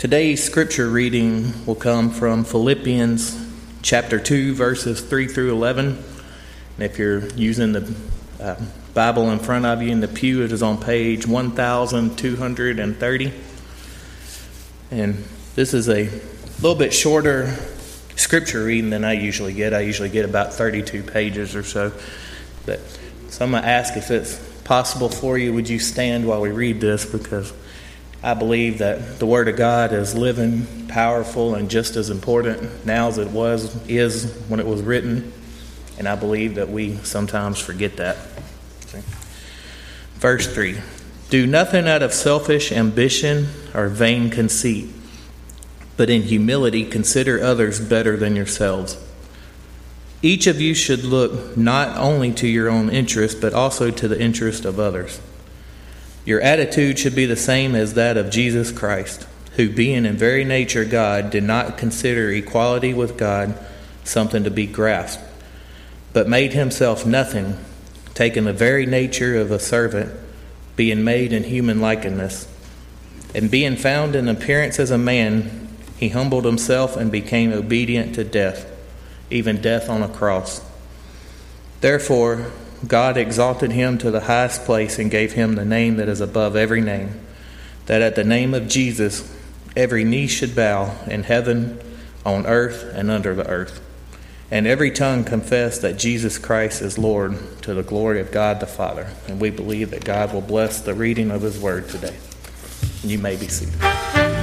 Today's scripture reading will come from Philippians chapter 2, verses 3 through 11. And if you're using the uh, Bible in front of you in the pew, it is on page 1230. And this is a little bit shorter scripture reading than I usually get. I usually get about 32 pages or so. But so I'm going to ask if it's possible for you, would you stand while we read this? Because I believe that the Word of God is living, powerful, and just as important now as it was is when it was written. And I believe that we sometimes forget that. Verse 3 Do nothing out of selfish ambition or vain conceit, but in humility consider others better than yourselves. Each of you should look not only to your own interest, but also to the interest of others. Your attitude should be the same as that of Jesus Christ, who, being in very nature God, did not consider equality with God something to be grasped, but made himself nothing, taking the very nature of a servant, being made in human likeness. And being found in appearance as a man, he humbled himself and became obedient to death, even death on a cross. Therefore, God exalted him to the highest place and gave him the name that is above every name, that at the name of Jesus every knee should bow in heaven, on earth, and under the earth, and every tongue confess that Jesus Christ is Lord to the glory of God the Father. And we believe that God will bless the reading of his word today. You may be seated.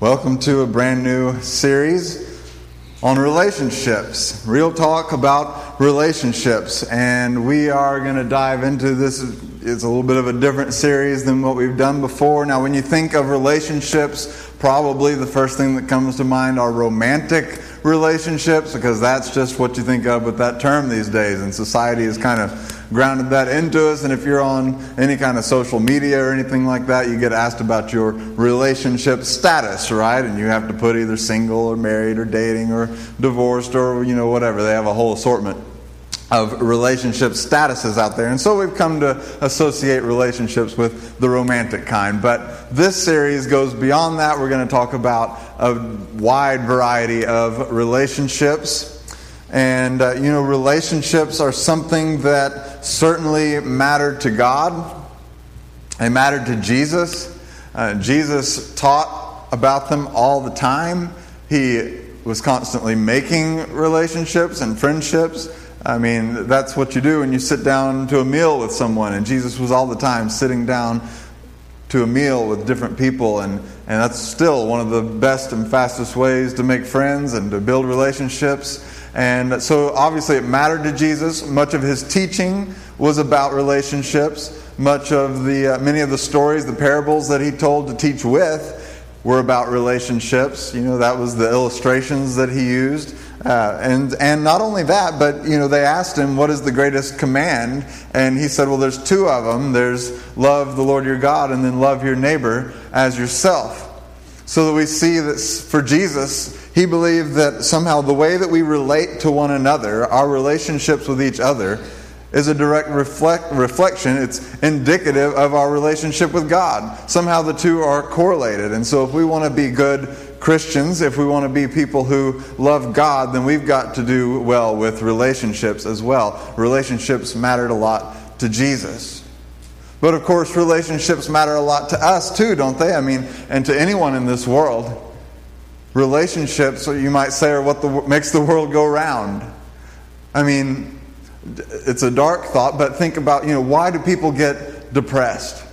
Welcome to a brand new series on relationships. Real talk about relationships. And we are going to dive into this. It's a little bit of a different series than what we've done before. Now, when you think of relationships, probably the first thing that comes to mind are romantic relationships because that's just what you think of with that term these days. And society is kind of grounded that into us. And if you're on any kind of social media or anything like that, you get asked about your relationship status, right? And you have to put either single or married or dating or divorced or, you know, whatever. They have a whole assortment of relationship statuses out there. And so we've come to associate relationships with the romantic kind. But this series goes beyond that. We're going to talk about a wide variety of relationships and, uh, you know, relationships are something that certainly mattered to God. They mattered to Jesus. Uh, Jesus taught about them all the time. He was constantly making relationships and friendships. I mean, that's what you do when you sit down to a meal with someone. And Jesus was all the time sitting down to a meal with different people. And, and that's still one of the best and fastest ways to make friends and to build relationships. And so obviously it mattered to Jesus. Much of his teaching was about relationships. Much of the uh, many of the stories, the parables that he told to teach with were about relationships. You know, that was the illustrations that he used. Uh, and and not only that, but you know, they asked him, "What is the greatest command?" And he said, "Well, there's two of them. There's love the Lord your God, and then love your neighbor as yourself." So that we see that for Jesus, he believed that somehow the way that we relate to one another, our relationships with each other, is a direct reflect, reflection. It's indicative of our relationship with God. Somehow the two are correlated. And so if we want to be good Christians, if we want to be people who love God, then we've got to do well with relationships as well. Relationships mattered a lot to Jesus. But of course, relationships matter a lot to us too, don't they? I mean, and to anyone in this world relationships, you might say, are what the, makes the world go round. I mean, it's a dark thought, but think about, you know, why do people get depressed?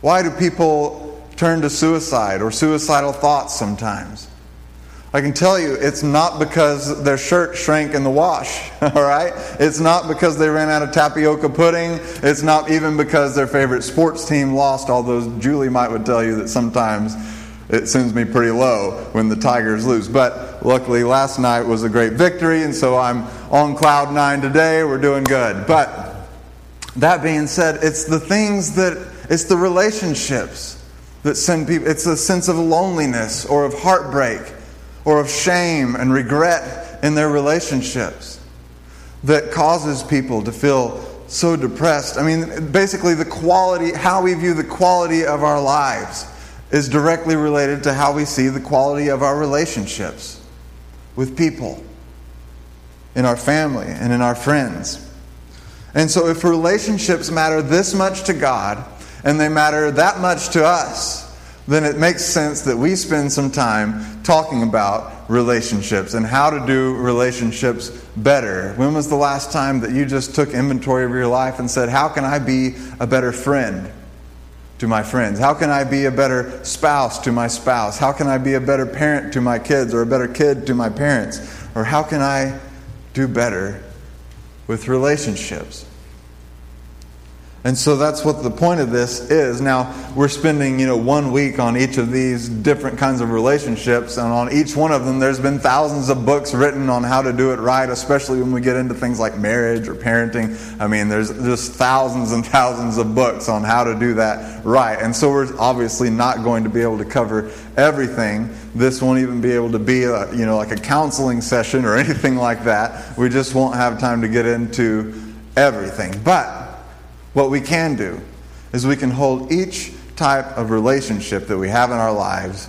Why do people turn to suicide or suicidal thoughts sometimes? I can tell you it's not because their shirt shrank in the wash, all right? It's not because they ran out of tapioca pudding. It's not even because their favorite sports team lost, although Julie might would tell you that sometimes it sends me pretty low when the Tigers lose. But luckily last night was a great victory, and so I'm on cloud nine today. We're doing good. But that being said, it's the things that, it's the relationships that send people, it's a sense of loneliness or of heartbreak or of shame and regret in their relationships that causes people to feel so depressed. I mean, basically, the quality, how we view the quality of our lives is directly related to how we see the quality of our relationships with people, in our family, and in our friends. And so, if relationships matter this much to God and they matter that much to us, then it makes sense that we spend some time talking about relationships and how to do relationships better. When was the last time that you just took inventory of your life and said, How can I be a better friend to my friends? How can I be a better spouse to my spouse? How can I be a better parent to my kids or a better kid to my parents? Or how can I do better with relationships? And so that's what the point of this is. Now, we're spending, you know, one week on each of these different kinds of relationships, and on each one of them, there's been thousands of books written on how to do it right, especially when we get into things like marriage or parenting. I mean, there's just thousands and thousands of books on how to do that right. And so we're obviously not going to be able to cover everything. This won't even be able to be, a, you know, like a counseling session or anything like that. We just won't have time to get into everything. But what we can do is we can hold each type of relationship that we have in our lives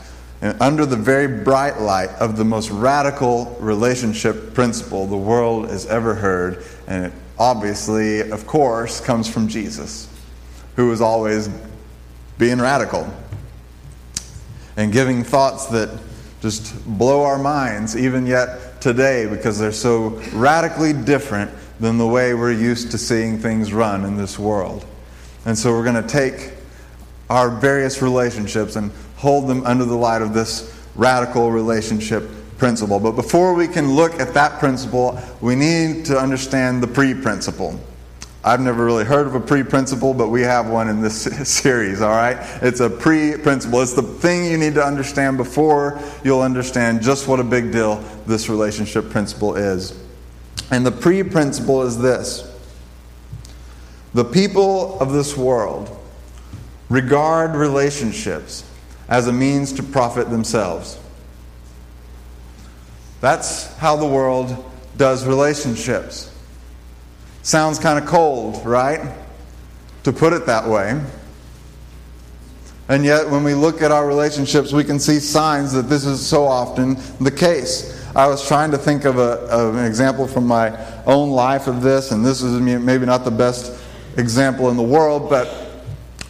under the very bright light of the most radical relationship principle the world has ever heard. And it obviously, of course, comes from Jesus, who is always being radical and giving thoughts that just blow our minds, even yet today, because they're so radically different than the way we're used to seeing things run in this world. And so we're going to take our various relationships and hold them under the light of this radical relationship principle. But before we can look at that principle, we need to understand the pre principle. I've never really heard of a pre principle, but we have one in this series, all right? It's a pre principle. It's the thing you need to understand before you'll understand just what a big deal this relationship principle is. And the pre principle is this the people of this world regard relationships as a means to profit themselves. That's how the world does relationships. Sounds kind of cold, right? To put it that way. And yet, when we look at our relationships, we can see signs that this is so often the case. I was trying to think of, a, of an example from my own life of this, and this is maybe not the best example in the world, but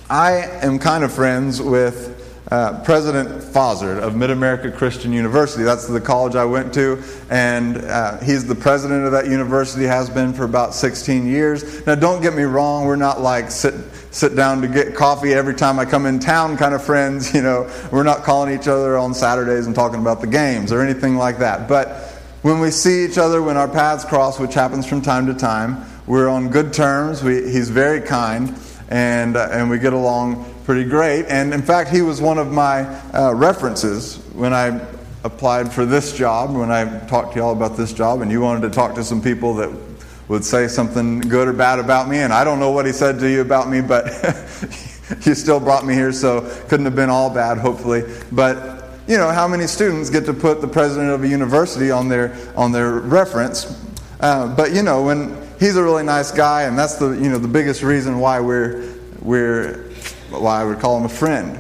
I am kind of friends with uh, President Fozard of Mid America Christian University. That's the college I went to, and uh, he's the president of that university, has been for about 16 years. Now, don't get me wrong, we're not like sit, sit down to get coffee every time I come in town kind of friends. You know, we're not calling each other on Saturdays and talking about the games or anything like that. But when we see each other, when our paths cross, which happens from time to time, we're on good terms. We, he's very kind, and, uh, and we get along pretty great. And in fact, he was one of my uh, references when I applied for this job, when I talked to y'all about this job, and you wanted to talk to some people that would say something good or bad about me. And I don't know what he said to you about me, but you still brought me here, so couldn't have been all bad, hopefully. But you know, how many students get to put the president of a university on their on their reference? Uh, but you know, when he's a really nice guy, and that's the you know the biggest reason why we're we're why I would call him a friend.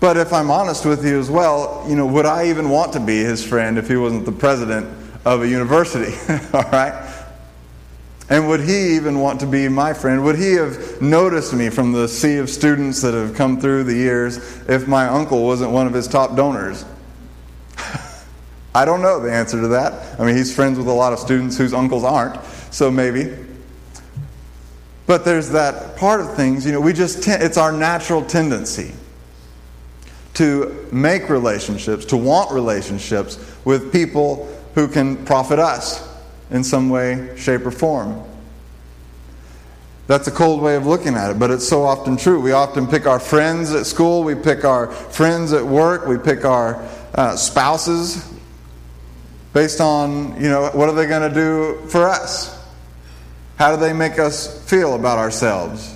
But if I'm honest with you as well, you know, would I even want to be his friend if he wasn't the president of a university? All right? And would he even want to be my friend? Would he have noticed me from the sea of students that have come through the years if my uncle wasn't one of his top donors? I don't know the answer to that. I mean, he's friends with a lot of students whose uncles aren't, so maybe. But there's that part of things, you know, we just, it's our natural tendency to make relationships, to want relationships with people who can profit us in some way, shape, or form. That's a cold way of looking at it, but it's so often true. We often pick our friends at school, we pick our friends at work, we pick our uh, spouses based on, you know, what are they going to do for us? How do they make us feel about ourselves?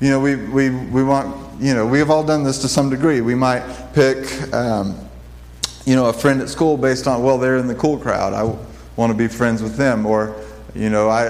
You know, we, we, we want, you know, we have all done this to some degree. We might pick, um, you know, a friend at school based on, well, they're in the cool crowd. I want to be friends with them. Or, you know, I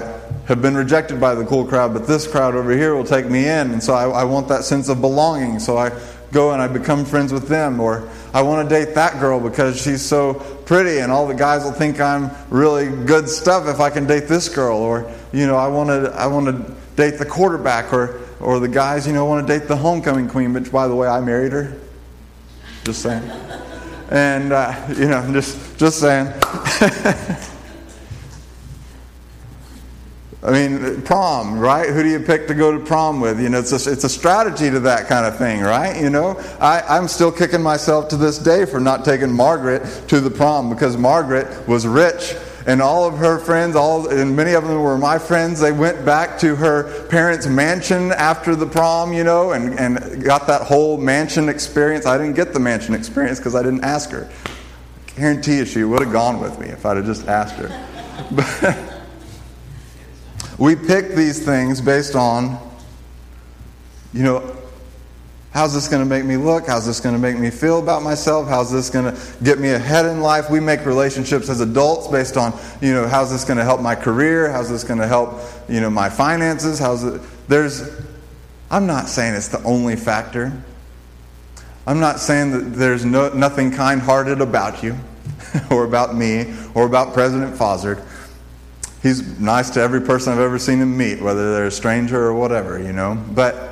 have been rejected by the cool crowd, but this crowd over here will take me in. And so I, I want that sense of belonging. So I go and I become friends with them. Or I want to date that girl because she's so pretty and all the guys will think I'm really good stuff if I can date this girl. Or, you know, I want to, I want to date the quarterback or, or the guys, you know, want to date the homecoming queen, which, by the way, I married her. Just saying. And, uh, you know, just, just saying. I mean, prom, right? Who do you pick to go to prom with? You know, it's a, it's a strategy to that kind of thing, right? You know, I, I'm still kicking myself to this day for not taking Margaret to the prom because Margaret was rich and all of her friends, all and many of them were my friends. They went back to her parents' mansion after the prom, you know, and, and got that whole mansion experience. I didn't get the mansion experience because I didn't ask her. I Guarantee you, she would have gone with me if I'd have just asked her. But we pick these things based on, you know, how's this going to make me look? How's this going to make me feel about myself? How's this going to get me ahead in life? We make relationships as adults based on, you know, how's this going to help my career? How's this going to help, you know, my finances? How's it? There's, I'm not saying it's the only factor. I'm not saying that there's no, nothing kind hearted about you or about me or about President Fozard he's nice to every person I've ever seen him meet, whether they're a stranger or whatever, you know. But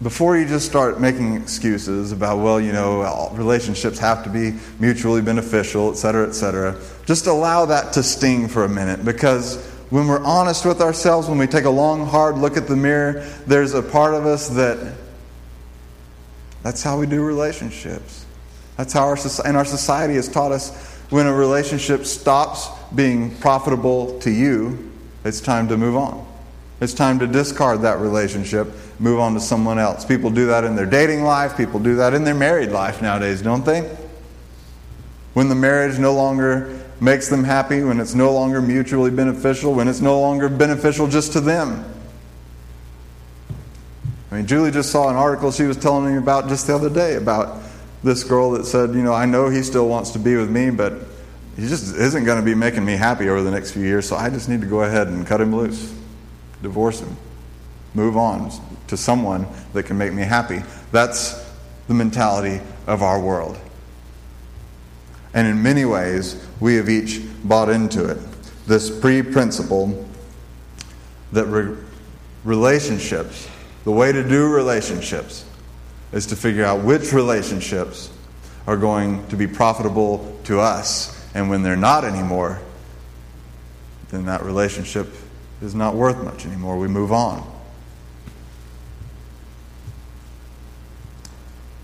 before you just start making excuses about, well, you know, relationships have to be mutually beneficial, et cetera, et cetera, just allow that to sting for a minute because when we're honest with ourselves, when we take a long, hard look at the mirror, there's a part of us that that's how we do relationships. That's how our society, and our society has taught us when a relationship stops being profitable to you, it's time to move on. It's time to discard that relationship, move on to someone else. People do that in their dating life, people do that in their married life nowadays, don't they? When the marriage no longer makes them happy, when it's no longer mutually beneficial, when it's no longer beneficial just to them. I mean, Julie just saw an article she was telling me about just the other day about this girl that said, You know, I know he still wants to be with me, but he just isn't going to be making me happy over the next few years, so I just need to go ahead and cut him loose, divorce him, move on to someone that can make me happy. That's the mentality of our world. And in many ways, we have each bought into it. This pre principle that re- relationships, the way to do relationships, is to figure out which relationships are going to be profitable to us and when they're not anymore, then that relationship is not worth much anymore. We move on.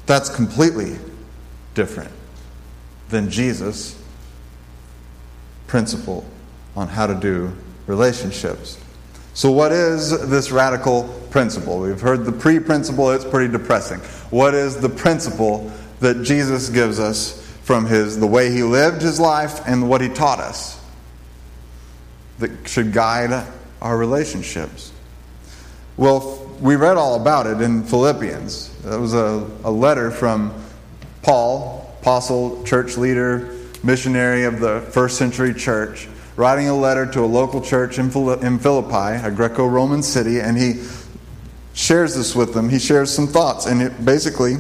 That's completely different than Jesus' principle on how to do relationships. So, what is this radical principle? We've heard the pre principle, it's pretty depressing. What is the principle that Jesus gives us from his, the way he lived his life and what he taught us that should guide our relationships. Well, we read all about it in Philippians. That was a, a letter from Paul, apostle, church leader, missionary of the first century church, writing a letter to a local church in Philippi, a Greco Roman city, and he shares this with them. He shares some thoughts, and it basically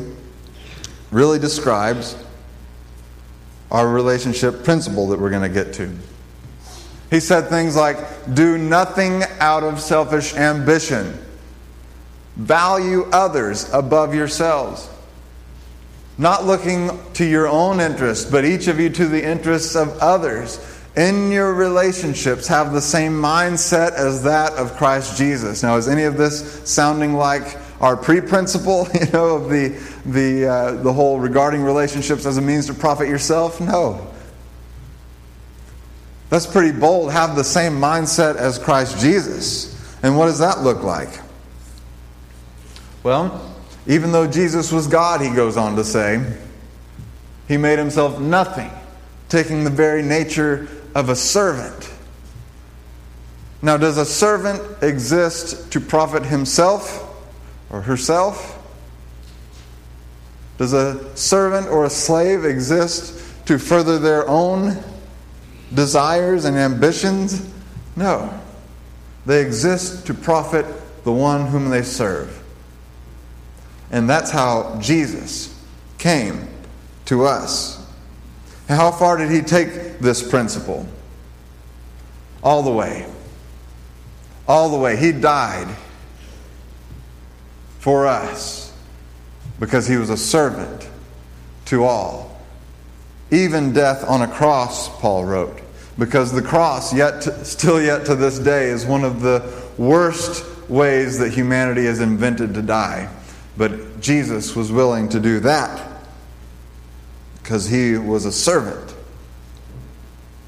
really describes our relationship principle that we're going to get to. He said things like, Do nothing out of selfish ambition, value others above yourselves. Not looking to your own interests, but each of you to the interests of others. In your relationships, have the same mindset as that of Christ Jesus. Now, is any of this sounding like our pre-principle, you know, of the the uh, the whole regarding relationships as a means to profit yourself? No. That's pretty bold. Have the same mindset as Christ Jesus. And what does that look like? Well, even though Jesus was God, he goes on to say, he made himself nothing, taking the very nature of a servant. Now, does a servant exist to profit himself or herself? Does a servant or a slave exist to further their own desires and ambitions? No. They exist to profit the one whom they serve. And that's how Jesus came to us. How far did he take this principle? All the way. All the way. He died for us because he was a servant to all. Even death on a cross, Paul wrote because the cross, yet to, still yet to this day, is one of the worst ways that humanity has invented to die. But Jesus was willing to do that because he was a servant.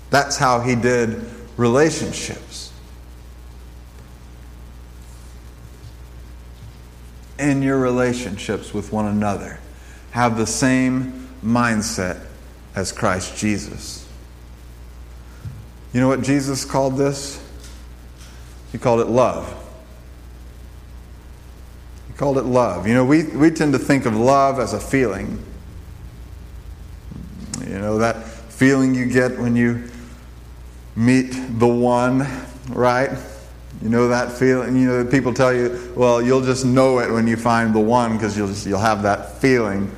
That's how he did relationships. In your relationships with one another, have the same mindset as Christ Jesus. You know what Jesus called this? He called it love. He called it love. You know, we, we tend to think of love as a feeling. You know, that feeling you get when you meet the one, right? You know that feeling. You know, people tell you, well, you'll just know it when you find the one because you'll just you'll have that feeling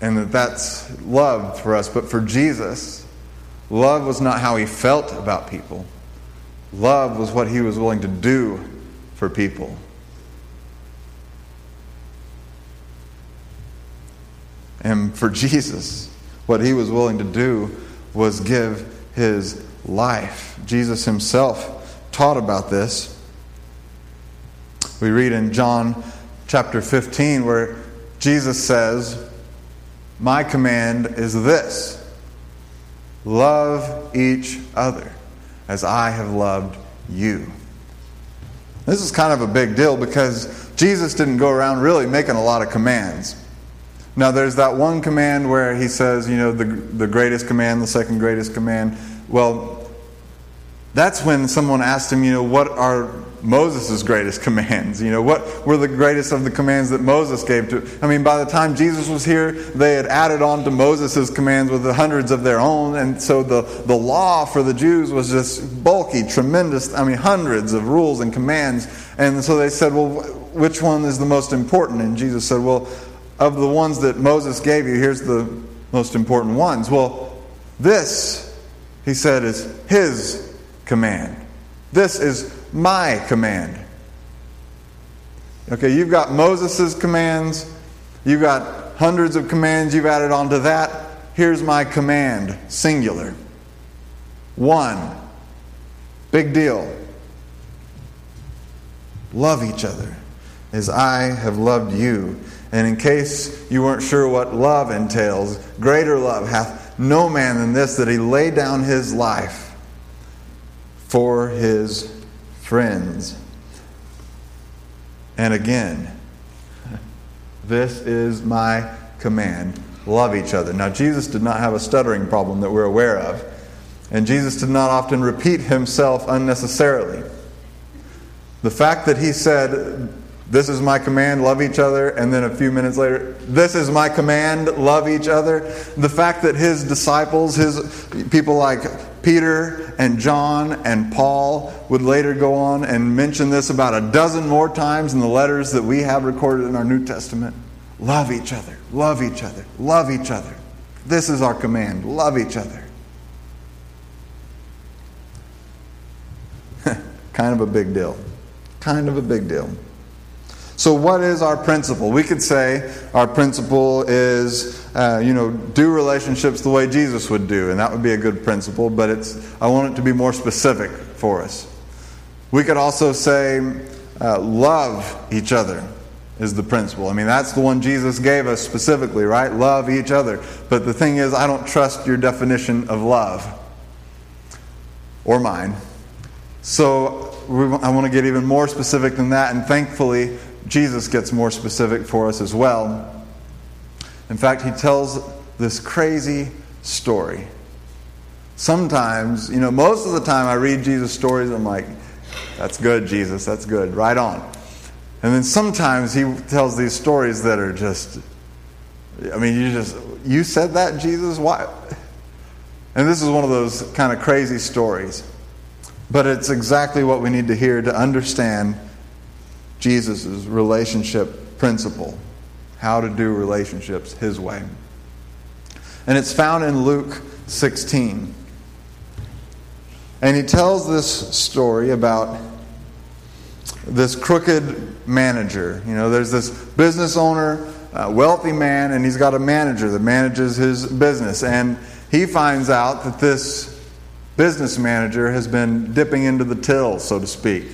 and that that's love for us. But for Jesus, love was not how he felt about people, love was what he was willing to do for people. And for Jesus, what he was willing to do was give his life. Jesus himself taught about this. We read in John chapter 15 where Jesus says, my command is this love each other as I have loved you. This is kind of a big deal because Jesus didn't go around really making a lot of commands. Now, there's that one command where he says, you know, the, the greatest command, the second greatest command. Well, that's when someone asked him, you know, what are Moses' greatest commands. You know, what were the greatest of the commands that Moses gave to? I mean, by the time Jesus was here, they had added on to Moses' commands with the hundreds of their own, and so the, the law for the Jews was just bulky, tremendous, I mean, hundreds of rules and commands. And so they said, well, which one is the most important? And Jesus said, well, of the ones that Moses gave you, here's the most important ones. Well, this, he said, is his command. This is my command. Okay, you've got Moses' commands, you've got hundreds of commands you've added onto that. Here's my command, singular. One. Big deal. Love each other as I have loved you. And in case you weren't sure what love entails, greater love hath no man than this, that he lay down his life for his friends. And again, this is my command love each other. Now, Jesus did not have a stuttering problem that we're aware of, and Jesus did not often repeat himself unnecessarily. The fact that he said, This is my command, love each other, and then a few minutes later, This is my command, love each other. The fact that his disciples, his people like Peter and John and Paul would later go on and mention this about a dozen more times in the letters that we have recorded in our New Testament. Love each other, love each other, love each other. This is our command love each other. kind of a big deal. Kind of a big deal. So, what is our principle? We could say our principle is, uh, you know, do relationships the way Jesus would do, and that would be a good principle, but it's, I want it to be more specific for us. We could also say, uh, love each other is the principle. I mean, that's the one Jesus gave us specifically, right? Love each other. But the thing is, I don't trust your definition of love or mine. So I want to get even more specific than that, and thankfully, Jesus gets more specific for us as well. In fact, he tells this crazy story. Sometimes, you know, most of the time I read Jesus' stories, I'm like, that's good, Jesus, that's good, right on. And then sometimes he tells these stories that are just, I mean, you just, you said that, Jesus? Why? And this is one of those kind of crazy stories. But it's exactly what we need to hear to understand Jesus' relationship principle, how to do relationships his way. And it's found in Luke 16. And he tells this story about this crooked manager. You know, there's this business owner, wealthy man, and he's got a manager that manages his business. And he finds out that this business manager has been dipping into the till, so to speak.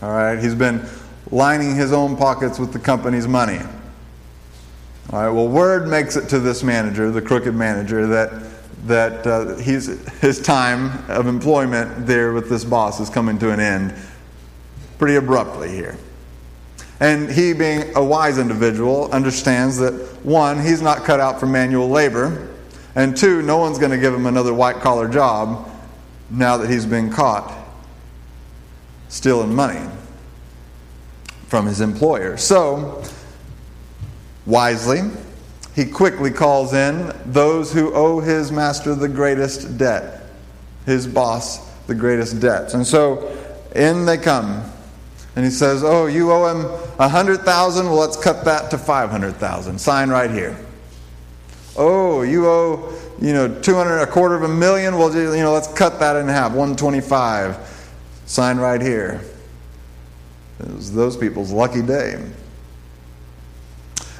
All right, he's been lining his own pockets with the company's money. All right, well, word makes it to this manager, the crooked manager, that that uh, he's, his time of employment there with this boss is coming to an end pretty abruptly here. And he, being a wise individual, understands that one, he's not cut out for manual labor, and two, no one's going to give him another white collar job now that he's been caught stealing money from his employer. So, wisely, he quickly calls in those who owe his master the greatest debt, his boss the greatest debts. And so in they come. And he says, Oh, you owe him a hundred thousand? Well, let's cut that to five hundred thousand. Sign right here. Oh, you owe, you know, two hundred, a quarter of a million? Well, you know, let's cut that in half. One twenty-five. Sign right here. It was those people's lucky day.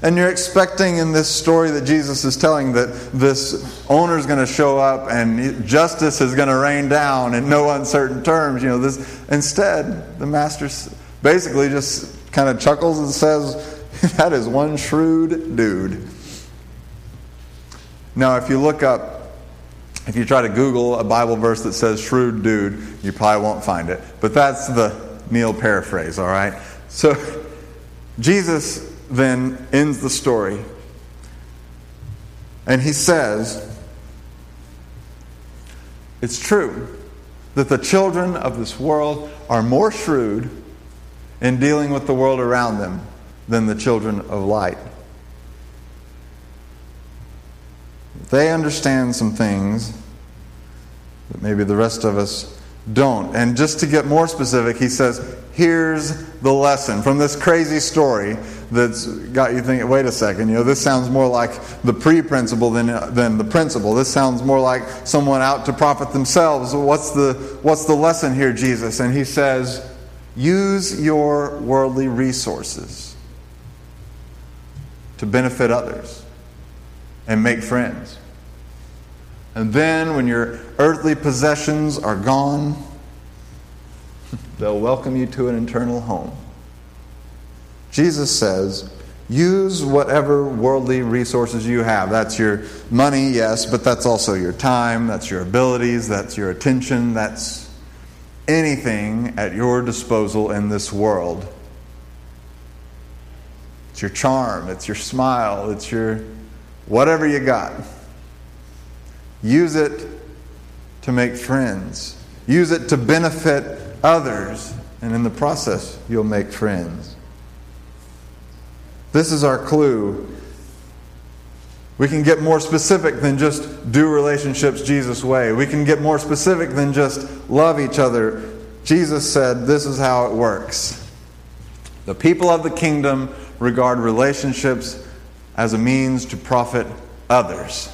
And you're expecting in this story that Jesus is telling that this owner is going to show up and justice is going to rain down in no uncertain terms. You know, this instead, the master basically just kind of chuckles and says, That is one shrewd dude. Now, if you look up, if you try to Google a Bible verse that says shrewd dude, you probably won't find it. But that's the Neil paraphrase, all right? So, Jesus then ends the story. And he says, It's true that the children of this world are more shrewd in dealing with the world around them than the children of light. They understand some things that maybe the rest of us don't. And just to get more specific, he says, here's the lesson from this crazy story that's got you thinking, wait a second, you know, this sounds more like the pre principle than, than the principle. This sounds more like someone out to profit themselves. What's the, what's the lesson here, Jesus? And he says, use your worldly resources to benefit others and make friends. And then, when your earthly possessions are gone, they'll welcome you to an eternal home. Jesus says, use whatever worldly resources you have. That's your money, yes, but that's also your time, that's your abilities, that's your attention, that's anything at your disposal in this world. It's your charm, it's your smile, it's your whatever you got. Use it to make friends. Use it to benefit others, and in the process, you'll make friends. This is our clue. We can get more specific than just do relationships Jesus' way. We can get more specific than just love each other. Jesus said, This is how it works. The people of the kingdom regard relationships as a means to profit others.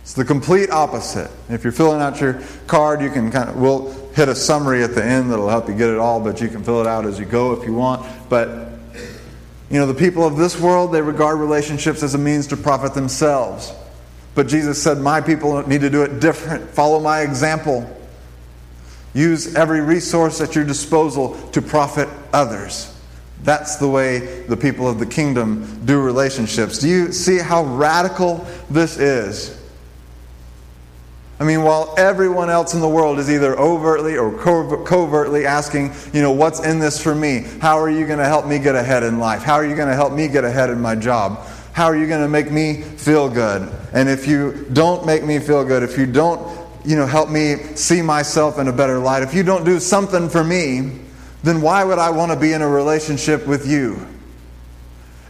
It's the complete opposite. If you're filling out your card, you can kind of, we'll hit a summary at the end that'll help you get it all, but you can fill it out as you go if you want. But, you know, the people of this world, they regard relationships as a means to profit themselves. But Jesus said, My people need to do it different. Follow my example. Use every resource at your disposal to profit others. That's the way the people of the kingdom do relationships. Do you see how radical this is? I mean, while everyone else in the world is either overtly or covertly asking, you know, what's in this for me? How are you going to help me get ahead in life? How are you going to help me get ahead in my job? How are you going to make me feel good? And if you don't make me feel good, if you don't, you know, help me see myself in a better light, if you don't do something for me, then why would I want to be in a relationship with you?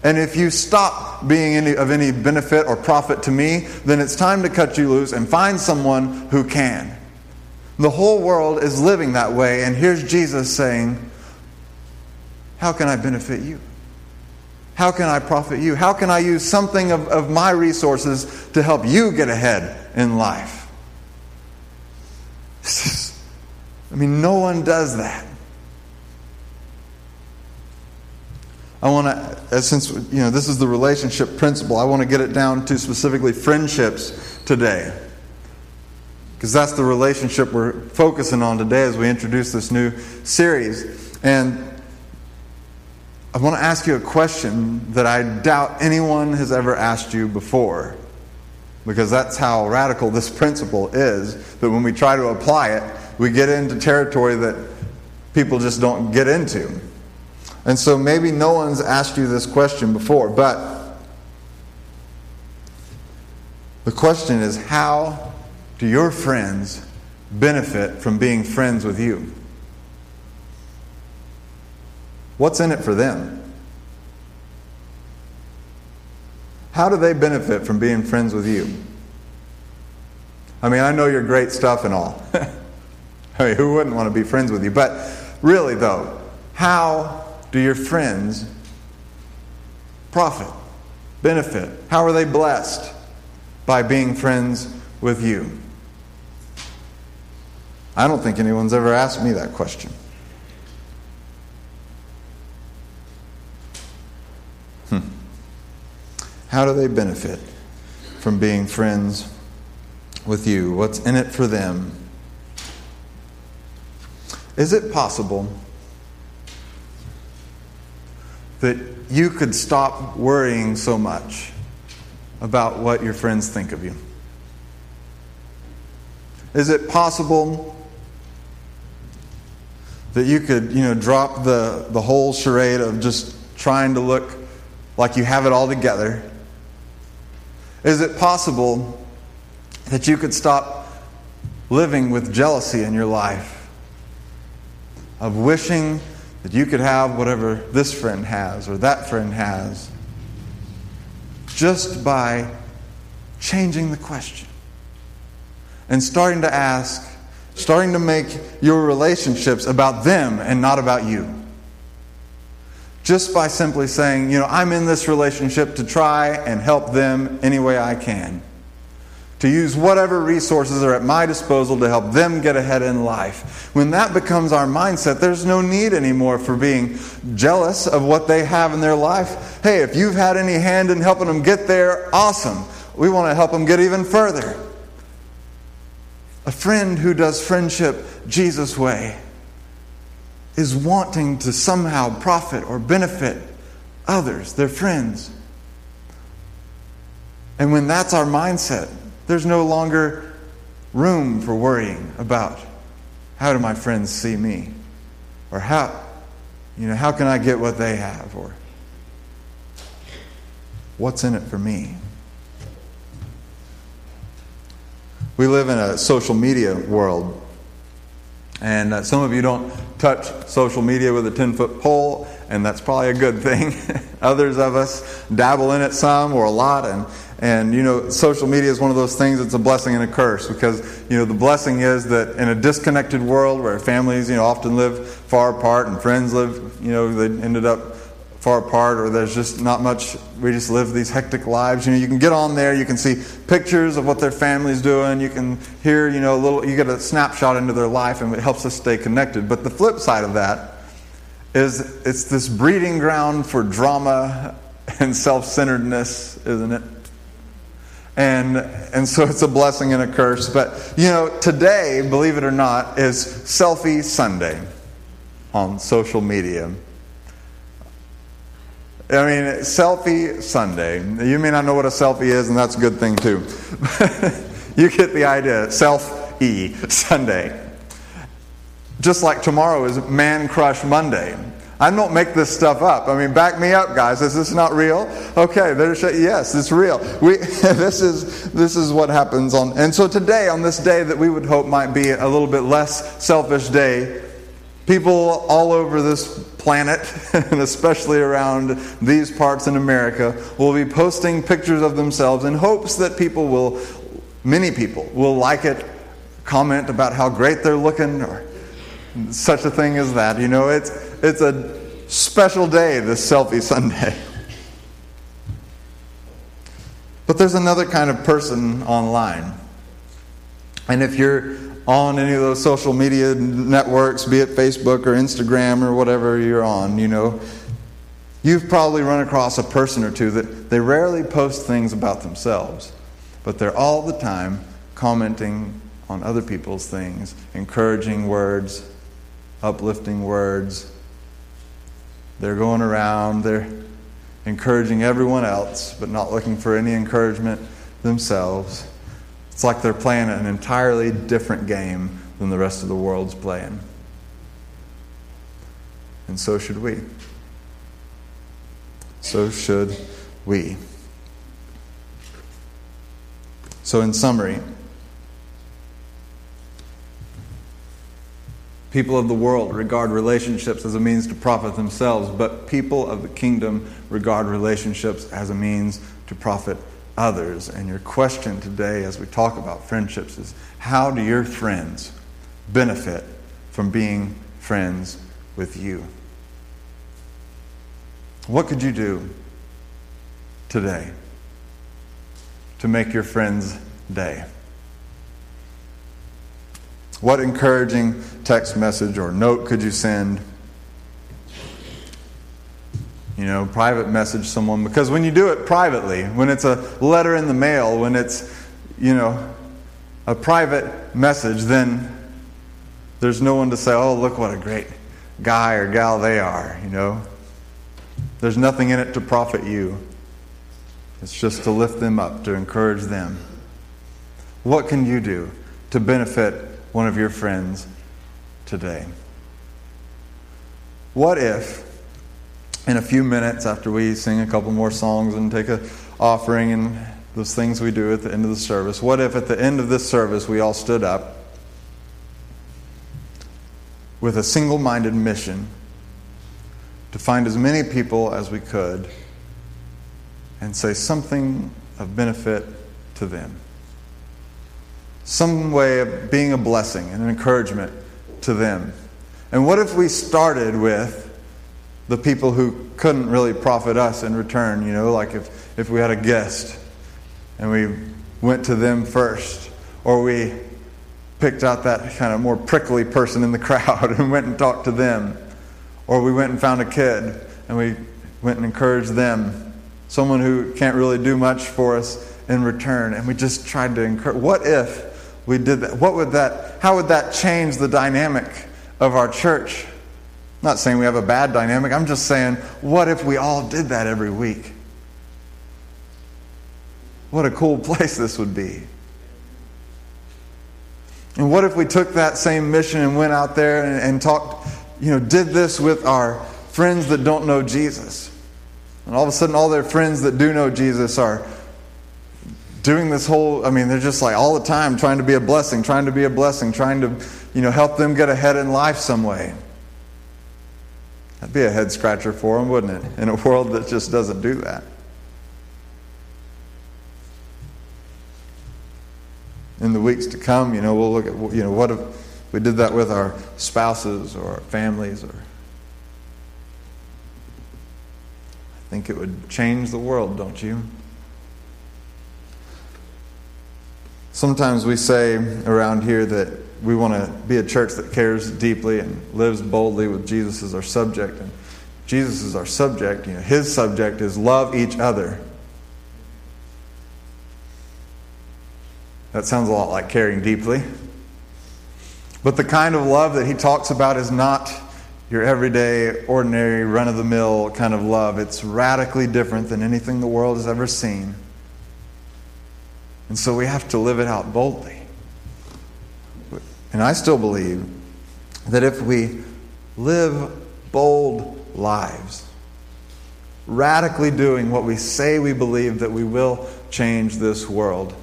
And if you stop being any, of any benefit or profit to me, then it's time to cut you loose and find someone who can. The whole world is living that way, and here's Jesus saying, How can I benefit you? How can I profit you? How can I use something of, of my resources to help you get ahead in life? I mean, no one does that. I want to, uh, since you know this is the relationship principle, I want to get it down to specifically friendships today, because that's the relationship we're focusing on today as we introduce this new series. And I want to ask you a question that I doubt anyone has ever asked you before. Because that's how radical this principle is. That when we try to apply it, we get into territory that people just don't get into. And so maybe no one's asked you this question before, but the question is how do your friends benefit from being friends with you? What's in it for them? How do they benefit from being friends with you? I mean, I know you're great stuff and all. I mean, who wouldn't want to be friends with you? But really, though, how do your friends profit, benefit? How are they blessed by being friends with you? I don't think anyone's ever asked me that question. Hmm. How do they benefit from being friends with you? What's in it for them? Is it possible that you could stop worrying so much about what your friends think of you? Is it possible that you could, you know, drop the, the whole charade of just trying to look like you have it all together is it possible that you could stop living with jealousy in your life? Of wishing that you could have whatever this friend has or that friend has just by changing the question and starting to ask, starting to make your relationships about them and not about you just by simply saying, you know, I'm in this relationship to try and help them any way I can. To use whatever resources are at my disposal to help them get ahead in life. When that becomes our mindset, there's no need anymore for being jealous of what they have in their life. Hey, if you've had any hand in helping them get there, awesome. We want to help them get even further. A friend who does friendship Jesus' way is wanting to somehow profit or benefit others, their friends. And when that's our mindset, there's no longer room for worrying about how do my friends see me? Or how, you know, how can I get what they have? Or what's in it for me? We live in a social media world and uh, some of you don't touch social media with a 10 foot pole, and that's probably a good thing. Others of us dabble in it some or a lot. And, and, you know, social media is one of those things that's a blessing and a curse because, you know, the blessing is that in a disconnected world where families, you know, often live far apart and friends live, you know, they ended up far apart or there's just not much we just live these hectic lives. You know you can get on there you can see pictures of what their family's doing you can hear you know a little you get a snapshot into their life and it helps us stay connected. But the flip side of that is it's this breeding ground for drama and self-centeredness isn't it And, and so it's a blessing and a curse. But, you know, today, believe it or not, is Selfie Sunday on social media. I mean, Selfie Sunday. You may not know what a selfie is, and that's a good thing, too. you get the idea. Self E Sunday. Just like tomorrow is Man Crush Monday. I don't make this stuff up. I mean, back me up, guys. Is this not real? Okay, there's yes, it's real. We, this is this is what happens on. And so today, on this day that we would hope might be a little bit less selfish day, people all over this planet, and especially around these parts in America, will be posting pictures of themselves in hopes that people will, many people, will like it, comment about how great they're looking, or such a thing as that. You know, it's it's a special day, this selfie Sunday. But there's another kind of person online. And if you're on any of those social media networks, be it Facebook or Instagram or whatever you're on, you know, you've probably run across a person or two that they rarely post things about themselves, but they're all the time commenting on other people's things, encouraging words, uplifting words, they're going around, they're encouraging everyone else, but not looking for any encouragement themselves. It's like they're playing an entirely different game than the rest of the world's playing. And so should we. So should we. So, in summary, People of the world regard relationships as a means to profit themselves, but people of the kingdom regard relationships as a means to profit others. And your question today, as we talk about friendships, is how do your friends benefit from being friends with you? What could you do today to make your friend's day? What encouraging text message or note could you send? You know, private message someone. Because when you do it privately, when it's a letter in the mail, when it's, you know, a private message, then there's no one to say, oh, look what a great guy or gal they are, you know. There's nothing in it to profit you. It's just to lift them up, to encourage them. What can you do to benefit one of your friends today. What if, in a few minutes after we sing a couple more songs and take an offering and those things we do at the end of the service, what if at the end of this service we all stood up with a single minded mission to find as many people as we could and say something of benefit to them? Some way of being a blessing and an encouragement to them. And what if we started with the people who couldn't really profit us in return? You know, like if, if we had a guest and we went to them first, or we picked out that kind of more prickly person in the crowd and went and talked to them, or we went and found a kid and we went and encouraged them, someone who can't really do much for us in return, and we just tried to encourage. What if? We did that, what would that, how would that change the dynamic of our church? I'm not saying we have a bad dynamic. I'm just saying, what if we all did that every week? What a cool place this would be. And what if we took that same mission and went out there and, and talked, you know, did this with our friends that don't know Jesus? And all of a sudden, all their friends that do know Jesus are doing this whole, I mean, they're just like all the time trying to be a blessing, trying to be a blessing, trying to, you know, help them get ahead in life some way. That'd be a head scratcher for them, wouldn't it? In a world that just doesn't do that. In the weeks to come, you know, we'll look at, you know, what if we did that with our spouses or our families or. I think it would change the world, don't you? Sometimes we say around here that we want to be a church that cares deeply and lives boldly with Jesus as our subject. And Jesus is our subject. You know, his subject is love each other. That sounds a lot like caring deeply. But the kind of love that he talks about is not your everyday, ordinary, run of the mill kind of love. It's radically different than anything the world has ever seen. And so we have to live it out boldly. And I still believe that if we live bold lives, radically doing what we say we believe, that we will change this world.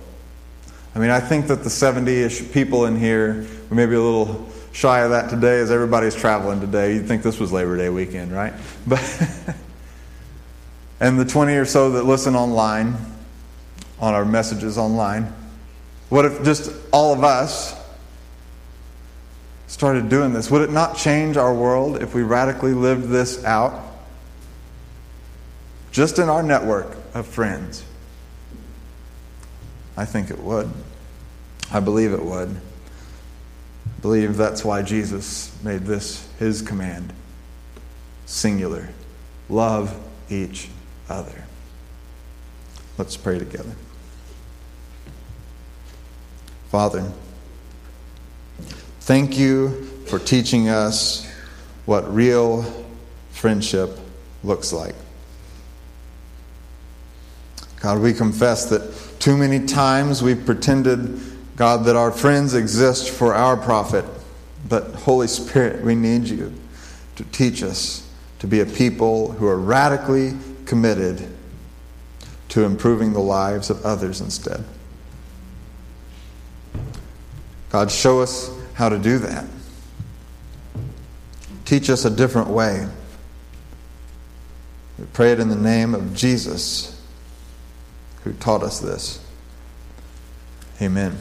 I mean, I think that the 70 ish people in here, we may be a little shy of that today as everybody's traveling today. You'd think this was Labor Day weekend, right? But and the 20 or so that listen online, on our messages online, what if just all of us started doing this? Would it not change our world if we radically lived this out? Just in our network of friends. I think it would. I believe it would. I believe that's why Jesus made this his command singular. Love each other. Let's pray together. Father, thank you for teaching us what real friendship looks like. God, we confess that too many times we've pretended, God, that our friends exist for our profit. But, Holy Spirit, we need you to teach us to be a people who are radically committed to improving the lives of others instead. God, show us how to do that. Teach us a different way. We pray it in the name of Jesus, who taught us this. Amen.